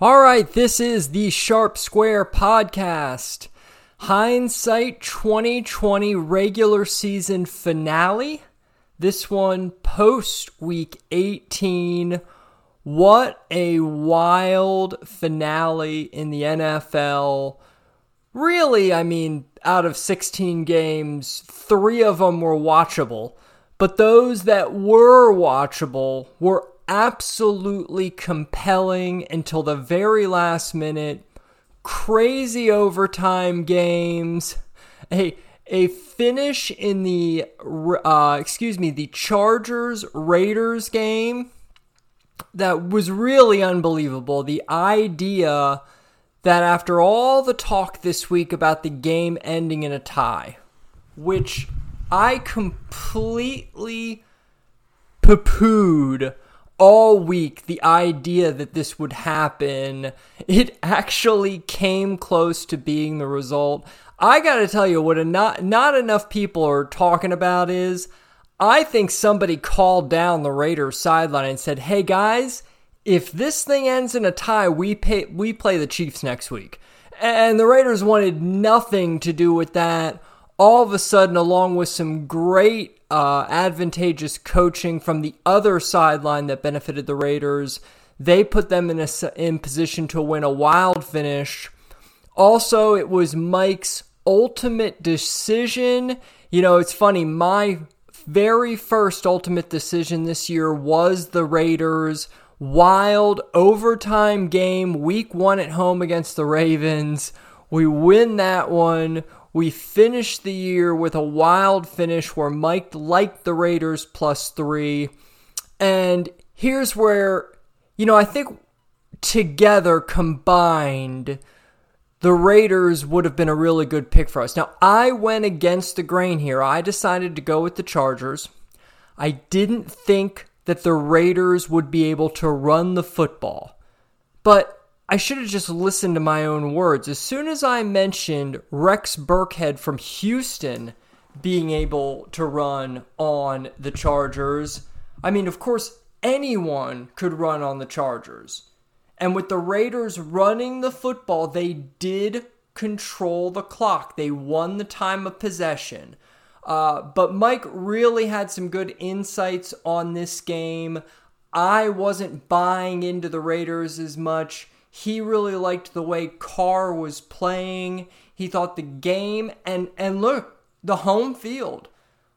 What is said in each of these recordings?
All right, this is the Sharp Square podcast. Hindsight 2020 regular season finale. This one post week 18. What a wild finale in the NFL. Really, I mean, out of 16 games, three of them were watchable. But those that were watchable were absolutely compelling until the very last minute. Crazy overtime games. A, a finish in the, uh, excuse me, the Chargers Raiders game that was really unbelievable. The idea that after all the talk this week about the game ending in a tie, which I completely poo pooed all week the idea that this would happen. It actually came close to being the result. I got to tell you what not not enough people are talking about is I think somebody called down the Raiders sideline and said, "Hey guys, if this thing ends in a tie, we pay we play the Chiefs next week." And the Raiders wanted nothing to do with that. All of a sudden, along with some great uh, advantageous coaching from the other sideline that benefited the Raiders. They put them in a in position to win a wild finish. Also, it was Mike's ultimate decision. You know, it's funny. My very first ultimate decision this year was the Raiders. Wild overtime game, week one at home against the Ravens. We win that one. We finished the year with a wild finish where Mike liked the Raiders plus three. And here's where, you know, I think together, combined, the Raiders would have been a really good pick for us. Now, I went against the grain here. I decided to go with the Chargers. I didn't think that the Raiders would be able to run the football. But I should have just listened to my own words. As soon as I mentioned Rex Burkhead from Houston being able to run on the Chargers, I mean, of course, anyone could run on the Chargers. And with the Raiders running the football, they did control the clock. They won the time of possession. Uh, but Mike really had some good insights on this game. I wasn't buying into the Raiders as much. He really liked the way Carr was playing. He thought the game and and look, the home field.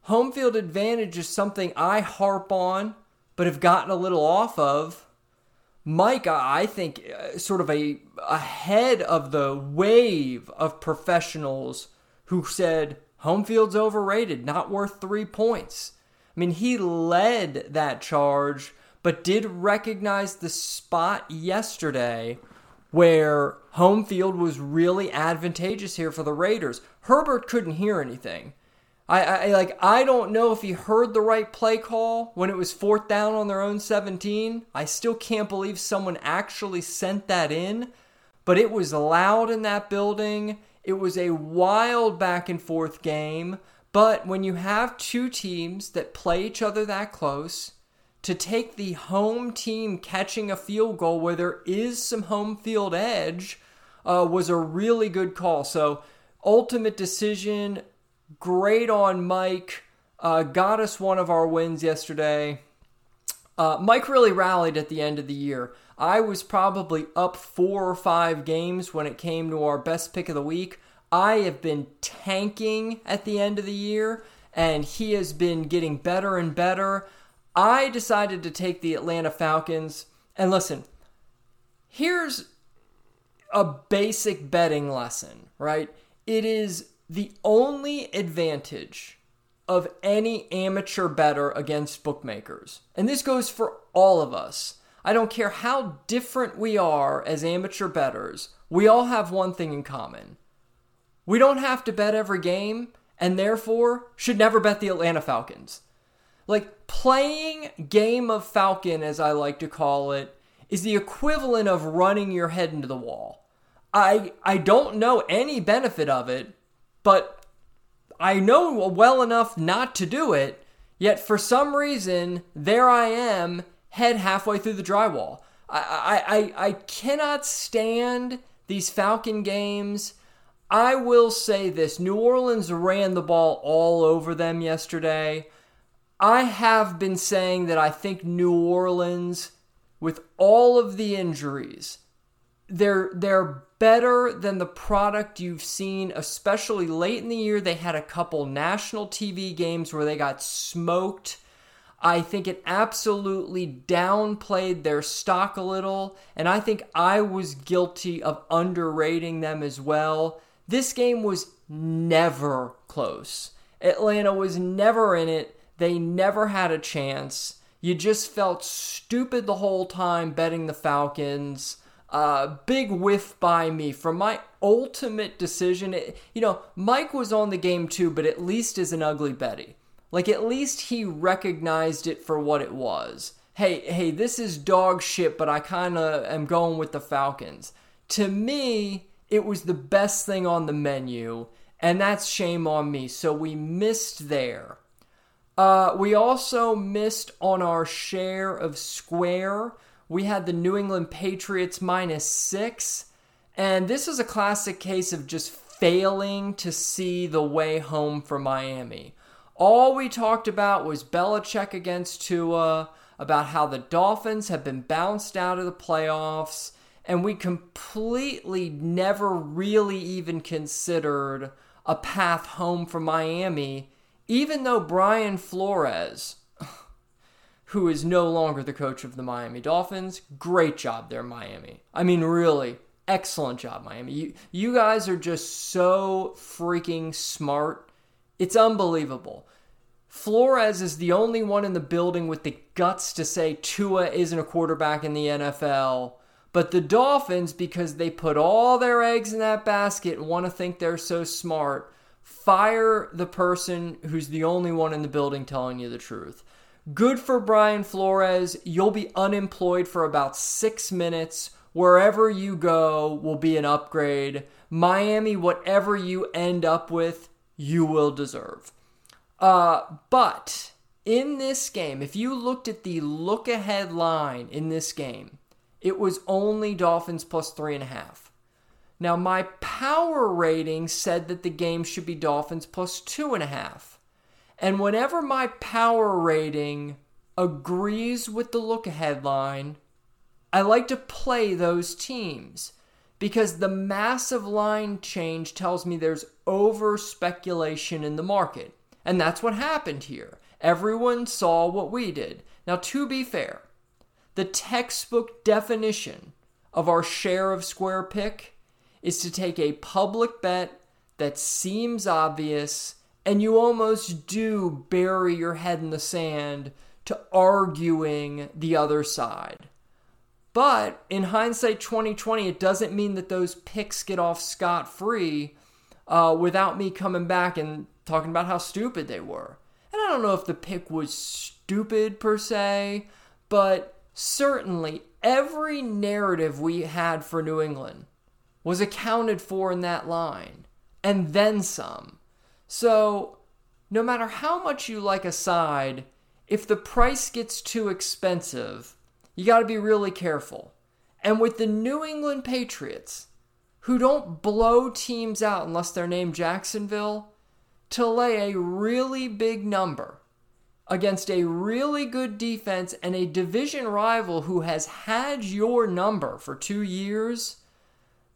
Home field advantage is something I harp on but have gotten a little off of. Mike, I think, uh, sort of a ahead of the wave of professionals who said home field's overrated, not worth three points. I mean, he led that charge but did recognize the spot yesterday where home field was really advantageous here for the Raiders. Herbert couldn't hear anything. I, I like I don't know if he heard the right play call when it was fourth down on their own 17. I still can't believe someone actually sent that in, but it was loud in that building. It was a wild back and forth game, but when you have two teams that play each other that close, to take the home team catching a field goal where there is some home field edge uh, was a really good call. So, ultimate decision, great on Mike. Uh, got us one of our wins yesterday. Uh, Mike really rallied at the end of the year. I was probably up four or five games when it came to our best pick of the week. I have been tanking at the end of the year, and he has been getting better and better. I decided to take the Atlanta Falcons. And listen, here's a basic betting lesson, right? It is the only advantage of any amateur bettor against bookmakers. And this goes for all of us. I don't care how different we are as amateur bettors, we all have one thing in common. We don't have to bet every game, and therefore should never bet the Atlanta Falcons. Like playing Game of Falcon, as I like to call it, is the equivalent of running your head into the wall. I I don't know any benefit of it, but I know well enough not to do it. Yet for some reason, there I am, head halfway through the drywall. I, I, I cannot stand these Falcon games. I will say this New Orleans ran the ball all over them yesterday. I have been saying that I think New Orleans, with all of the injuries, they're they're better than the product you've seen, especially late in the year. They had a couple national TV games where they got smoked. I think it absolutely downplayed their stock a little, and I think I was guilty of underrating them as well. This game was never close. Atlanta was never in it. They never had a chance. You just felt stupid the whole time betting the Falcons. Uh, big whiff by me from my ultimate decision. It, you know, Mike was on the game too, but at least is an ugly Betty. Like at least he recognized it for what it was. Hey, hey, this is dog shit, but I kind of am going with the Falcons. To me, it was the best thing on the menu, and that's shame on me. So we missed there. Uh, we also missed on our share of square we had the New England Patriots minus six. And this is a classic case of just failing to see the way home for Miami. All we talked about was Belichick against Tua, about how the Dolphins have been bounced out of the playoffs, and we completely never really even considered a path home for Miami, even though Brian Flores, who is no longer the coach of the Miami Dolphins. Great job there, Miami. I mean, really, excellent job, Miami. You, you guys are just so freaking smart. It's unbelievable. Flores is the only one in the building with the guts to say Tua isn't a quarterback in the NFL. But the Dolphins, because they put all their eggs in that basket and want to think they're so smart, fire the person who's the only one in the building telling you the truth. Good for Brian Flores. You'll be unemployed for about six minutes. Wherever you go will be an upgrade. Miami, whatever you end up with, you will deserve. Uh, but in this game, if you looked at the look ahead line in this game, it was only Dolphins plus three and a half. Now, my power rating said that the game should be Dolphins plus two and a half. And whenever my power rating agrees with the look ahead line, I like to play those teams because the massive line change tells me there's over speculation in the market. And that's what happened here. Everyone saw what we did. Now, to be fair, the textbook definition of our share of square pick is to take a public bet that seems obvious and you almost do bury your head in the sand to arguing the other side. But in hindsight 2020, it doesn't mean that those picks get off scot free uh, without me coming back and talking about how stupid they were. And I don't know if the pick was stupid per se, but certainly every narrative we had for New England was accounted for in that line, and then some. So, no matter how much you like a side, if the price gets too expensive, you got to be really careful. And with the New England Patriots, who don't blow teams out unless they're named Jacksonville, to lay a really big number against a really good defense and a division rival who has had your number for two years,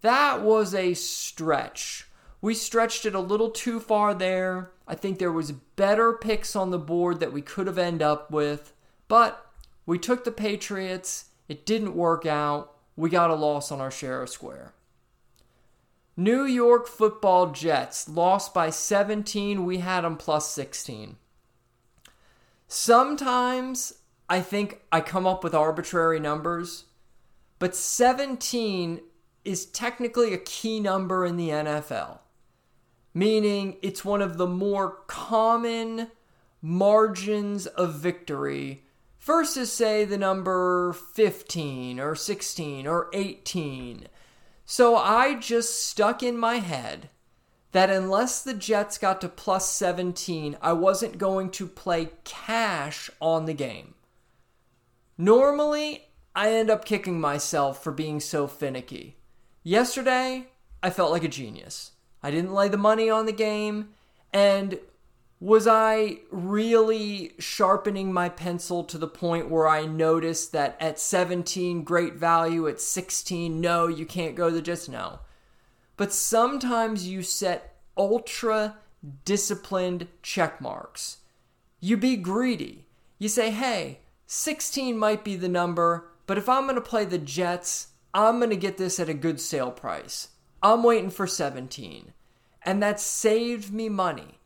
that was a stretch. We stretched it a little too far there. I think there was better picks on the board that we could have ended up with, but we took the Patriots. It didn't work out. We got a loss on our share of square. New York Football Jets lost by 17. We had them plus 16. Sometimes I think I come up with arbitrary numbers, but 17 is technically a key number in the NFL meaning it's one of the more common margins of victory versus, say, the number 15 or 16 or 18. So I just stuck in my head that unless the Jets got to plus 17, I wasn't going to play cash on the game. Normally, I end up kicking myself for being so finicky. Yesterday, I felt like a genius. I didn't lay the money on the game, and was I really sharpening my pencil to the point where I noticed that at 17, great value, at 16, no, you can't go the just no. But sometimes you set ultra disciplined check marks. You be greedy. You say, hey, 16 might be the number, but if I'm going to play the Jets, I'm going to get this at a good sale price. I'm waiting for 17. And that saved me money.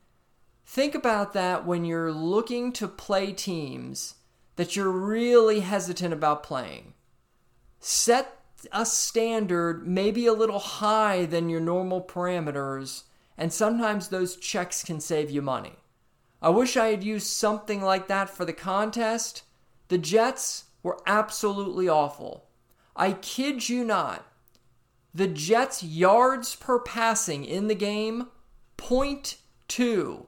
Think about that when you're looking to play teams that you're really hesitant about playing. Set a standard maybe a little high than your normal parameters, and sometimes those checks can save you money. I wish I had used something like that for the contest. The Jets were absolutely awful. I kid you not. The Jets' yards per passing in the game, 0.2.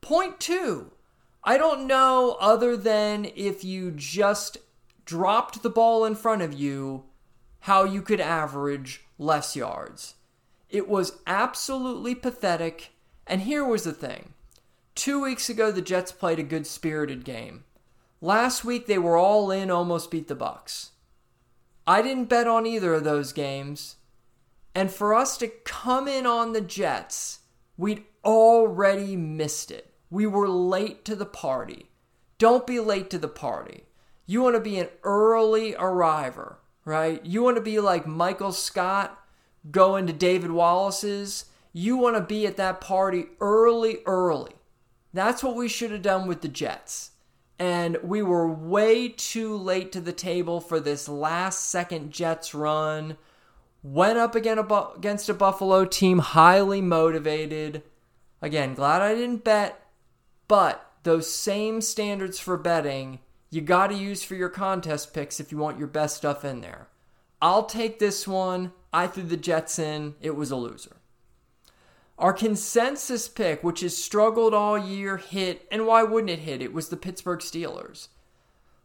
Point two, I don't know other than if you just dropped the ball in front of you, how you could average less yards. It was absolutely pathetic. And here was the thing two weeks ago, the Jets played a good spirited game. Last week, they were all in, almost beat the Bucs. I didn't bet on either of those games. And for us to come in on the Jets, we'd already missed it. We were late to the party. Don't be late to the party. You want to be an early arriver, right? You want to be like Michael Scott going to David Wallace's. You want to be at that party early, early. That's what we should have done with the Jets. And we were way too late to the table for this last second Jets run. Went up again against a Buffalo team highly motivated. Again, glad I didn't bet but those same standards for betting you got to use for your contest picks if you want your best stuff in there. I'll take this one. I threw the Jets in. It was a loser. Our consensus pick, which has struggled all year, hit. And why wouldn't it hit? It was the Pittsburgh Steelers.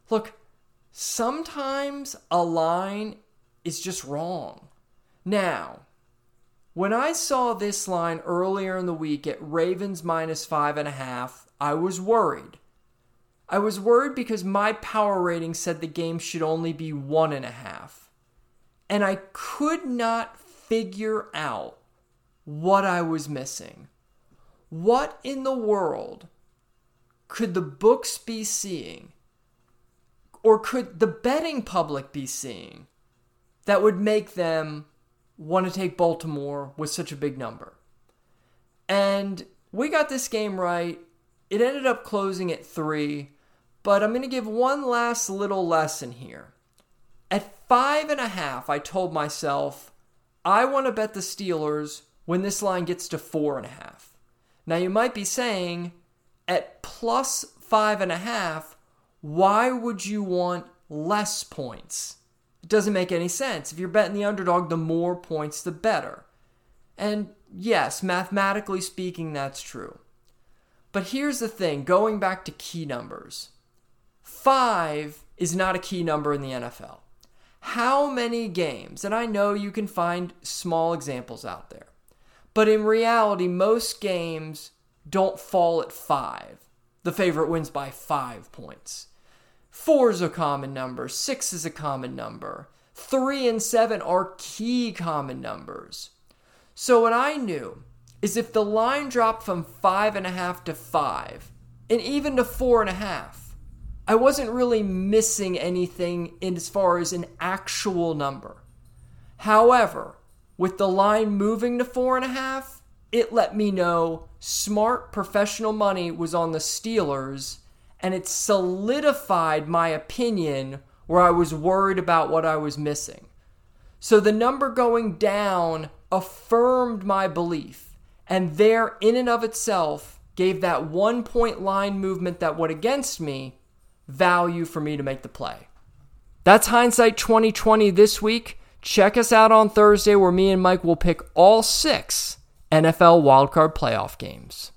Look, sometimes a line is just wrong. Now, when I saw this line earlier in the week at Ravens minus five and a half, I was worried. I was worried because my power rating said the game should only be one and a half. And I could not figure out what I was missing. What in the world could the books be seeing? Or could the betting public be seeing that would make them want to take Baltimore with such a big number? And we got this game right it ended up closing at three, but I'm going to give one last little lesson here. At five and a half, I told myself, I want to bet the Steelers when this line gets to four and a half. Now, you might be saying, at plus five and a half, why would you want less points? It doesn't make any sense. If you're betting the underdog, the more points, the better. And yes, mathematically speaking, that's true. But here's the thing going back to key numbers five is not a key number in the NFL. How many games, and I know you can find small examples out there, but in reality, most games don't fall at five. The favorite wins by five points. Four is a common number, six is a common number, three and seven are key common numbers. So, what I knew is if the line dropped from five and a half to five, and even to four and a half, I wasn't really missing anything in as far as an actual number. However, with the line moving to four and a half, it let me know smart professional money was on the Steelers, and it solidified my opinion where I was worried about what I was missing. So the number going down affirmed my belief and there, in and of itself, gave that one point line movement that went against me value for me to make the play. That's hindsight 2020 this week. Check us out on Thursday where me and Mike will pick all six NFL wildcard playoff games.